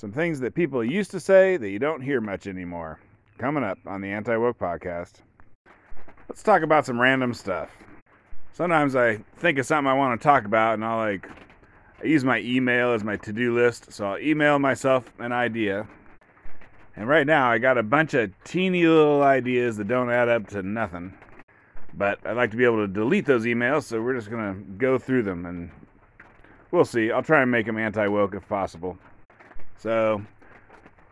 Some things that people used to say that you don't hear much anymore. Coming up on the Anti Woke Podcast. Let's talk about some random stuff. Sometimes I think of something I want to talk about and I'll like, I use my email as my to do list. So I'll email myself an idea. And right now I got a bunch of teeny little ideas that don't add up to nothing. But I'd like to be able to delete those emails, so we're just going to go through them and we'll see. I'll try and make them anti woke if possible. So,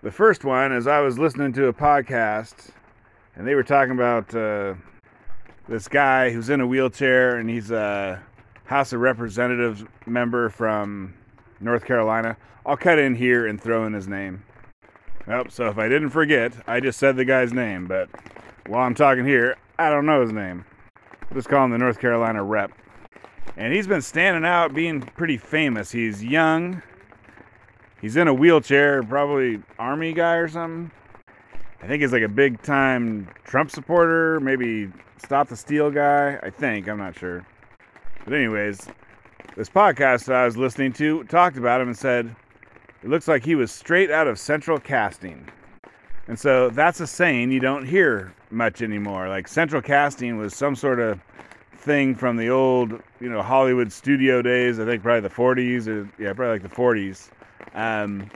the first one is I was listening to a podcast, and they were talking about uh, this guy who's in a wheelchair, and he's a House of Representatives member from North Carolina. I'll cut in here and throw in his name. Oh, so if I didn't forget, I just said the guy's name, but while I'm talking here, I don't know his name. Just call him the North Carolina rep. And he's been standing out being pretty famous. He's young, He's in a wheelchair, probably army guy or something. I think he's like a big time Trump supporter, maybe Stop the Steal guy. I think, I'm not sure. But, anyways, this podcast that I was listening to talked about him and said it looks like he was straight out of Central Casting. And so that's a saying you don't hear much anymore. Like Central Casting was some sort of thing from the old, you know, Hollywood studio days. I think probably the 40s or yeah, probably like the 40s um,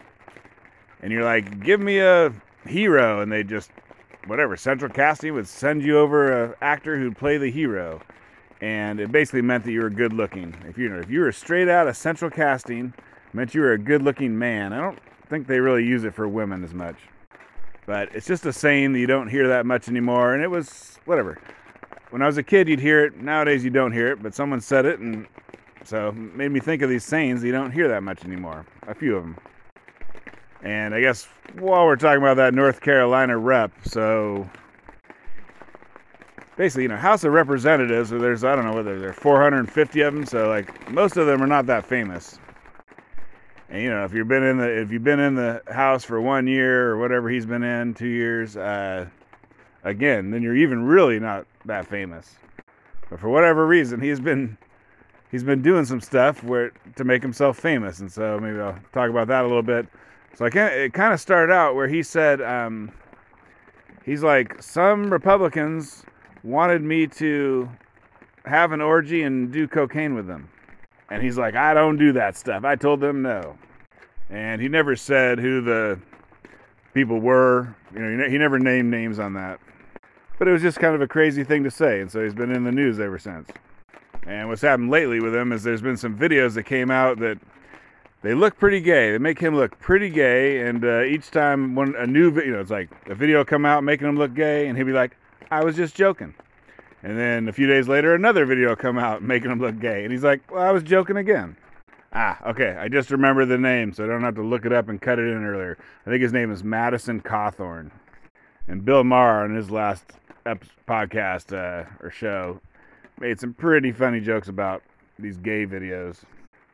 and you're like, give me a hero, and they just whatever central casting would send you over an actor who'd play the hero, and it basically meant that you were good looking. If you if you were straight out of central casting, meant you were a good looking man. I don't think they really use it for women as much, but it's just a saying that you don't hear that much anymore. And it was whatever. When I was a kid, you'd hear it. Nowadays, you don't hear it, but someone said it, and so made me think of these sayings you don't hear that much anymore. A few of them. And I guess while we're talking about that North Carolina rep, so basically, you know, House of Representatives, there's, I don't know whether there are 450 of them, so like most of them are not that famous. And you know, if you've been in the if you've been in the House for one year or whatever he's been in, two years, uh, again, then you're even really not that famous. But for whatever reason, he's been he's been doing some stuff where to make himself famous, and so maybe I'll talk about that a little bit. So I can it kind of started out where he said um, he's like some Republicans wanted me to have an orgy and do cocaine with them, and he's like I don't do that stuff. I told them no, and he never said who the people were. You know, he never named names on that. But it was just kind of a crazy thing to say, and so he's been in the news ever since. And what's happened lately with him is there's been some videos that came out that they look pretty gay. They make him look pretty gay, and uh, each time when a new video, you know, it's like a video come out making him look gay, and he'd be like, "I was just joking." And then a few days later, another video come out making him look gay, and he's like, "Well, I was joking again." Ah, okay. I just remember the name, so I don't have to look it up and cut it in earlier. I think his name is Madison Cawthorn. And Bill Maher on his last podcast uh, or show made some pretty funny jokes about these gay videos.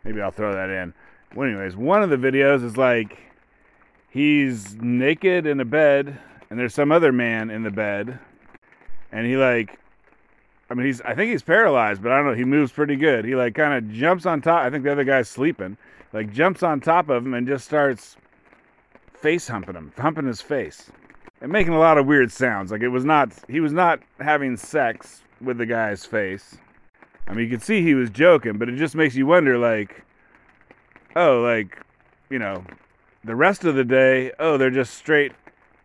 Maybe I'll throw that in. Well, anyways, one of the videos is like he's naked in a bed, and there's some other man in the bed, and he like, I mean, he's I think he's paralyzed, but I don't know. He moves pretty good. He like kind of jumps on top. I think the other guy's sleeping. Like jumps on top of him and just starts face humping him, humping his face, and making a lot of weird sounds. Like it was not he was not having sex with the guy's face. I mean, you could see he was joking, but it just makes you wonder, like, oh, like, you know, the rest of the day, oh, they're just straight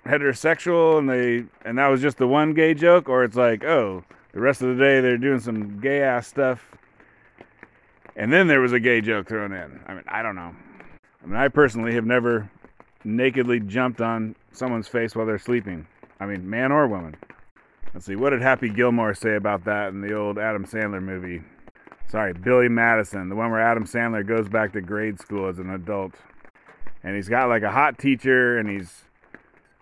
heterosexual, and they, and that was just the one gay joke, or it's like, oh, the rest of the day they're doing some gay ass stuff, and then there was a gay joke thrown in. I mean, I don't know. I mean, I personally have never nakedly jumped on someone's face while they're sleeping. I mean, man or woman. Let's see, what did Happy Gilmore say about that in the old Adam Sandler movie? Sorry, Billy Madison, the one where Adam Sandler goes back to grade school as an adult. And he's got like a hot teacher and he's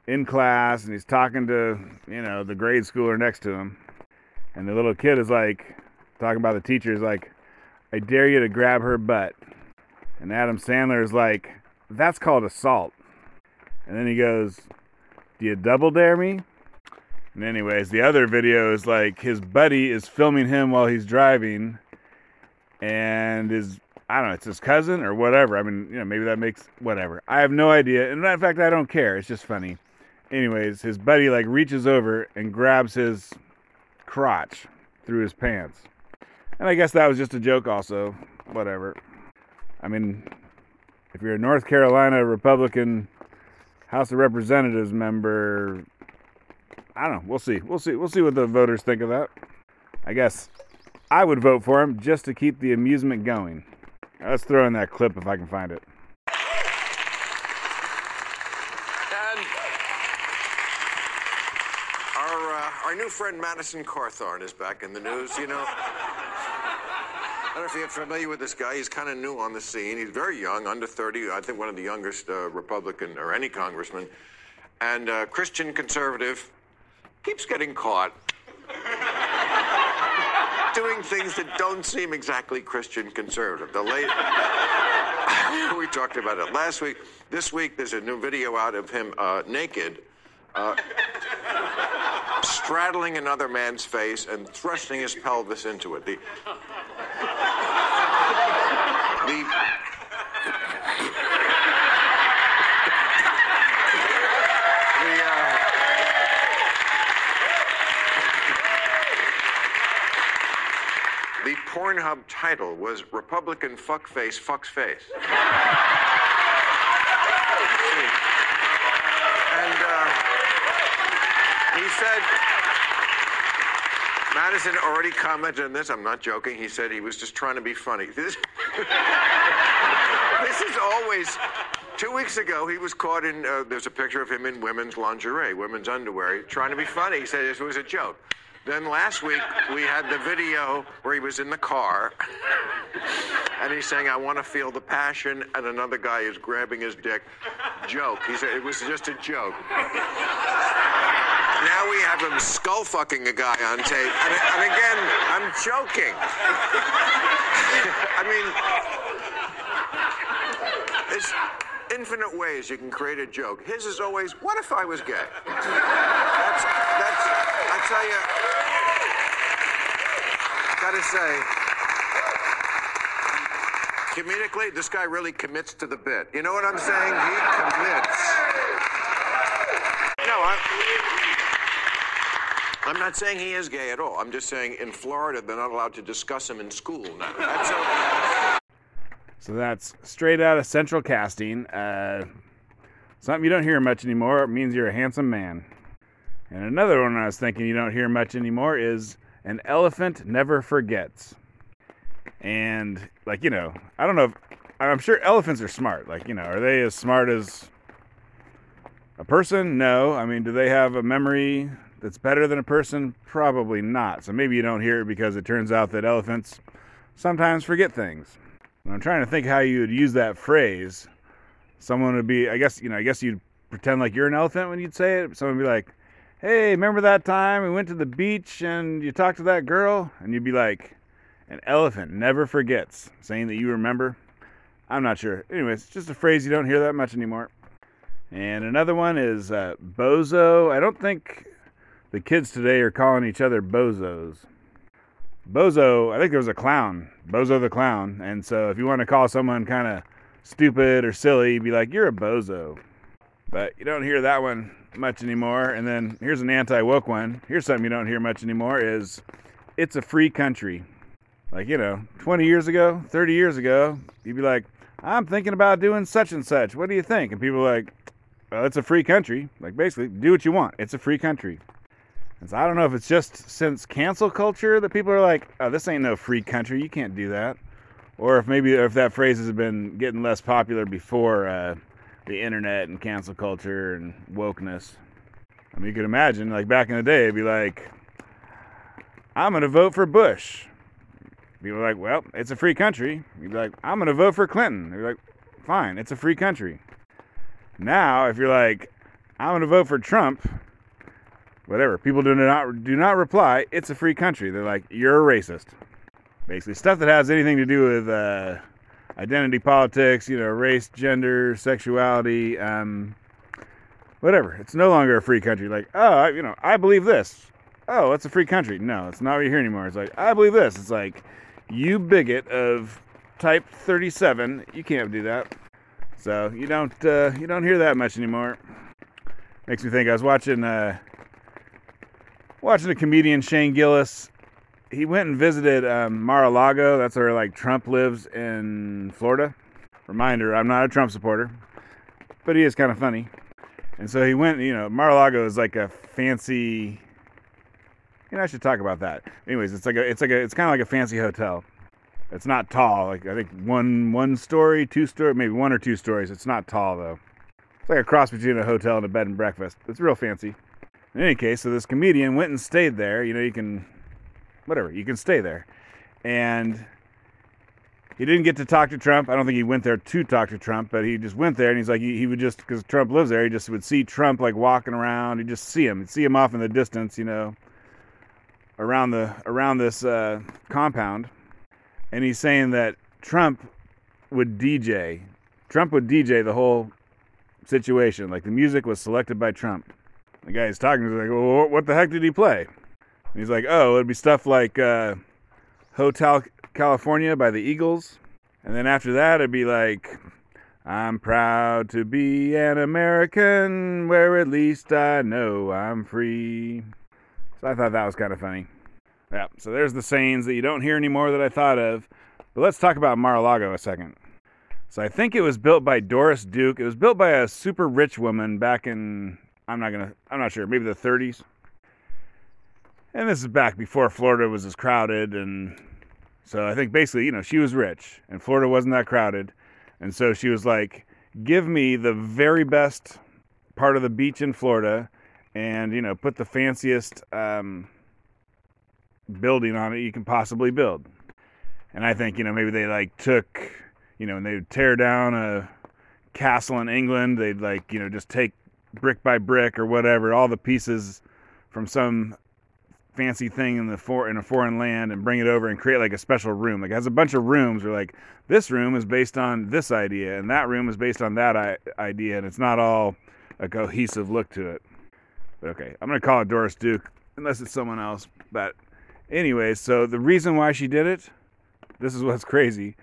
in class and he's talking to, you know, the grade schooler next to him. And the little kid is like, talking about the teacher, is like, I dare you to grab her butt. And Adam Sandler is like, that's called assault. And then he goes, Do you double dare me? And anyways, the other video is like his buddy is filming him while he's driving, and is I don't know, it's his cousin or whatever. I mean, you know, maybe that makes whatever. I have no idea. And in fact, I don't care. It's just funny. Anyways, his buddy like reaches over and grabs his crotch through his pants. And I guess that was just a joke also. Whatever. I mean, if you're a North Carolina Republican House of Representatives member, I don't know. We'll see. We'll see. We'll see what the voters think of that. I guess I would vote for him just to keep the amusement going. Let's throw in that clip if I can find it. And our, uh, our new friend Madison Cawthorn is back in the news. You know, I don't know if you're familiar with this guy. He's kind of new on the scene. He's very young, under 30. I think one of the youngest uh, Republican or any congressman. And uh, Christian conservative keeps getting caught doing things that don't seem exactly Christian conservative. The late we talked about it last week. This week, there's a new video out of him uh, naked, uh, straddling another man's face and thrusting his pelvis into it. The, the, the, uh, the Pornhub title was Republican Fuckface Fucks Face. And uh, he said, Madison already commented on this. I'm not joking. He said he was just trying to be funny. This, this is always. Two weeks ago, he was caught in. Uh, there's a picture of him in women's lingerie, women's underwear, trying to be funny. He said it was a joke. Then last week, we had the video where he was in the car and he's saying, I want to feel the passion, and another guy is grabbing his dick. Joke. He said it was just a joke. Now we have him skull fucking a guy on tape. And, and again, I'm joking. I mean, there's infinite ways you can create a joke. His is always, what if I was gay? That's, that's, I tell you, gotta say, comedically, this guy really commits to the bit. You know what I'm saying? He commits. No, I'm, I'm not saying he is gay at all. I'm just saying in Florida, they're not allowed to discuss him in school now. That's a, So that's straight out of Central Casting. Uh, something you don't hear much anymore. It means you're a handsome man. And another one I was thinking you don't hear much anymore is an elephant never forgets. And like you know, I don't know. If, I'm sure elephants are smart. Like you know, are they as smart as a person? No. I mean, do they have a memory that's better than a person? Probably not. So maybe you don't hear it because it turns out that elephants sometimes forget things. And I'm trying to think how you would use that phrase. Someone would be, I guess, you know, I guess you'd pretend like you're an elephant when you'd say it. Someone would be like, hey, remember that time we went to the beach and you talked to that girl? And you'd be like, an elephant never forgets, saying that you remember. I'm not sure. Anyways, just a phrase you don't hear that much anymore. And another one is uh, bozo. I don't think the kids today are calling each other bozos. Bozo, I think there was a clown, Bozo the clown. And so if you want to call someone kind of stupid or silly, be like, you're a bozo. But you don't hear that one much anymore. And then here's an anti woke one. Here's something you don't hear much anymore is it's a free country. Like, you know, 20 years ago, 30 years ago, you'd be like, I'm thinking about doing such and such. What do you think? And people are like, well, it's a free country. Like, basically, do what you want. It's a free country. And so I don't know if it's just since cancel culture that people are like, oh, this ain't no free country. You can't do that. Or if maybe if that phrase has been getting less popular before uh, the internet and cancel culture and wokeness. I mean, you could imagine, like back in the day, it'd be like, I'm going to vote for Bush. People are like, well, it's a free country. You'd be like, I'm going to vote for Clinton. They're like, fine, it's a free country. Now, if you're like, I'm going to vote for Trump, whatever, people do not do not reply. It's a free country. They're like, you're a racist. Basically, stuff that has anything to do with uh, identity politics, you know, race, gender, sexuality, um, whatever. It's no longer a free country. Like, oh, I, you know, I believe this. Oh, it's a free country. No, it's not what you hear anymore. It's like, I believe this. It's like, you bigot of Type 37. You can't do that. So you don't uh, you don't hear that much anymore. Makes me think. I was watching uh, watching a comedian Shane Gillis. He went and visited um, Mar-a-Lago. That's where like Trump lives in Florida. Reminder: I'm not a Trump supporter, but he is kind of funny. And so he went. You know, Mar-a-Lago is like a fancy. You know, I should talk about that. Anyways, it's like a, it's like a, it's kind of like a fancy hotel. It's not tall. Like I think one one story, two story, maybe one or two stories. It's not tall though. It's like a cross between a hotel and a bed and breakfast. It's real fancy. In any case, so this comedian went and stayed there. You know, you can, whatever, you can stay there, and he didn't get to talk to Trump. I don't think he went there to talk to Trump, but he just went there and he's like, he, he would just, because Trump lives there, he just would see Trump like walking around. He'd just see him, He'd see him off in the distance, you know, around the around this uh, compound and he's saying that Trump would DJ. Trump would DJ the whole situation. Like the music was selected by Trump. The guy's talking to like, well, what the heck did he play? And he's like, oh, it'd be stuff like uh, Hotel California by the Eagles. And then after that, it'd be like, I'm proud to be an American where at least I know I'm free. So I thought that was kind of funny. Yeah, so there's the sayings that you don't hear anymore that I thought of. But let's talk about Mar-a-Lago a second. So I think it was built by Doris Duke. It was built by a super rich woman back in I'm not gonna I'm not sure, maybe the 30s. And this is back before Florida was as crowded and so I think basically, you know, she was rich and Florida wasn't that crowded. And so she was like, give me the very best part of the beach in Florida and, you know, put the fanciest um, building on it you can possibly build. And I think, you know, maybe they like took, you know, and they would tear down a castle in England, they'd like, you know, just take brick by brick or whatever, all the pieces from some fancy thing in the for in a foreign land and bring it over and create like a special room. Like it has a bunch of rooms where like this room is based on this idea and that room is based on that I- idea and it's not all a cohesive look to it. But okay, I'm gonna call it Doris Duke unless it's someone else. But Anyways, so the reason why she did it, this is what's crazy,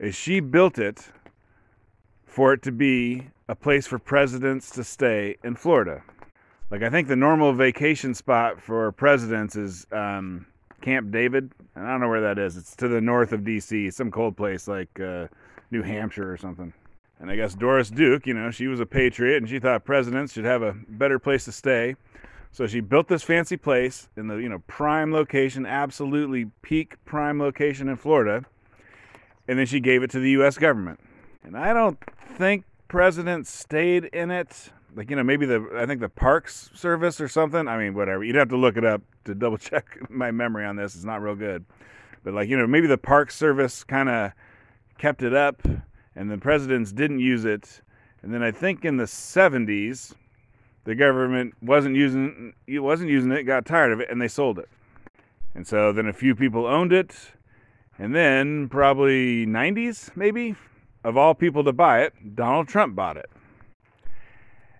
is she built it for it to be a place for presidents to stay in Florida. Like I think the normal vacation spot for presidents is um, Camp David. And I don't know where that is. It's to the north of D.C., some cold place like uh, New Hampshire or something. And I guess Doris Duke, you know, she was a patriot and she thought presidents should have a better place to stay. So she built this fancy place in the you know prime location, absolutely peak prime location in Florida, and then she gave it to the U.S. government. And I don't think presidents stayed in it. Like you know maybe the I think the Parks Service or something. I mean whatever. You'd have to look it up to double check my memory on this. It's not real good. But like you know maybe the Park Service kind of kept it up, and the presidents didn't use it. And then I think in the 70s the government wasn't using it wasn't using it, got tired of it, and they sold it. And so then a few people owned it, and then probably 90s maybe of all people to buy it, Donald Trump bought it.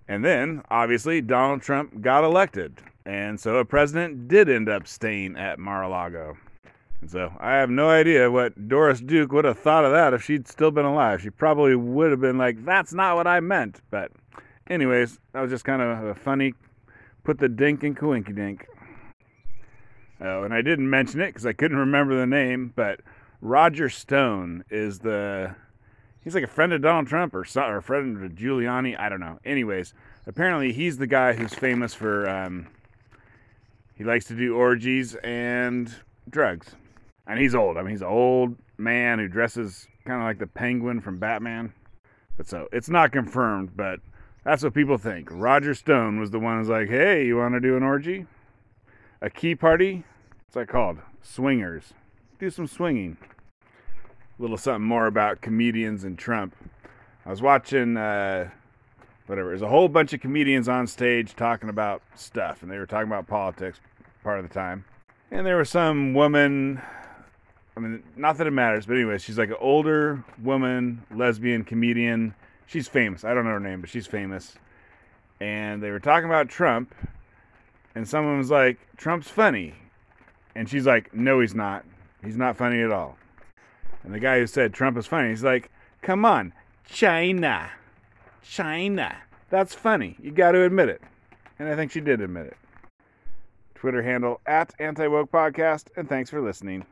And then obviously Donald Trump got elected, and so a president did end up staying at Mar-a-Lago. And so I have no idea what Doris Duke would have thought of that if she'd still been alive. She probably would have been like, "That's not what I meant," but anyways, that was just kind of a funny put the dink in Coinky Dink. Oh, and I didn't mention it because I couldn't remember the name, but Roger Stone is the he's like a friend of Donald Trump or, or a friend of Giuliani. I don't know. Anyways, apparently he's the guy who's famous for um, he likes to do orgies and drugs, and he's old. I mean, he's an old man who dresses kind of like the Penguin from Batman. But so it's not confirmed, but that's what people think. Roger Stone was the one who's like, hey, you want to do an orgy? A key party? What's that called? Swingers. Do some swinging. Little something more about comedians and Trump. I was watching, uh, whatever, there's a whole bunch of comedians on stage talking about stuff, and they were talking about politics part of the time. And there was some woman, I mean, not that it matters, but anyway, she's like an older woman, lesbian comedian she's famous. I don't know her name, but she's famous. And they were talking about Trump, and someone was like, Trump's funny. And she's like, No, he's not. He's not funny at all. And the guy who said Trump is funny, he's like, come on, China. China. That's funny. You got to admit it. And I think she did admit it. Twitter handle at Anti Woke Podcast, and thanks for listening.